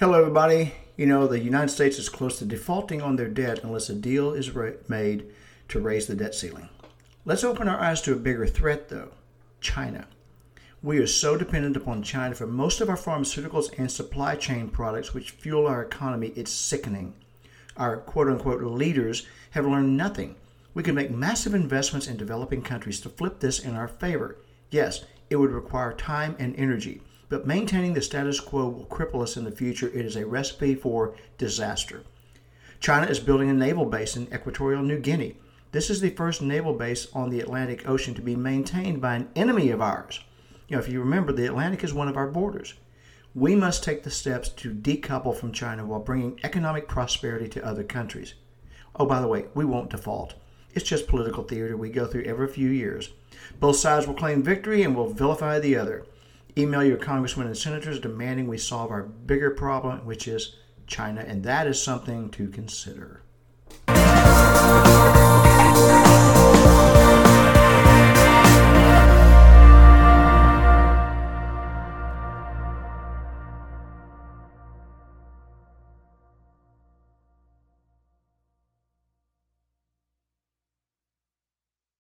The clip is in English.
Hello, everybody. You know, the United States is close to defaulting on their debt unless a deal is ra- made to raise the debt ceiling. Let's open our eyes to a bigger threat, though China. We are so dependent upon China for most of our pharmaceuticals and supply chain products, which fuel our economy. It's sickening. Our quote unquote leaders have learned nothing. We could make massive investments in developing countries to flip this in our favor. Yes, it would require time and energy but maintaining the status quo will cripple us in the future. It is a recipe for disaster. China is building a naval base in Equatorial New Guinea. This is the first naval base on the Atlantic Ocean to be maintained by an enemy of ours. You know, if you remember, the Atlantic is one of our borders. We must take the steps to decouple from China while bringing economic prosperity to other countries. Oh, by the way, we won't default. It's just political theater we go through every few years. Both sides will claim victory and will vilify the other. Email your congressmen and senators demanding we solve our bigger problem, which is China, and that is something to consider.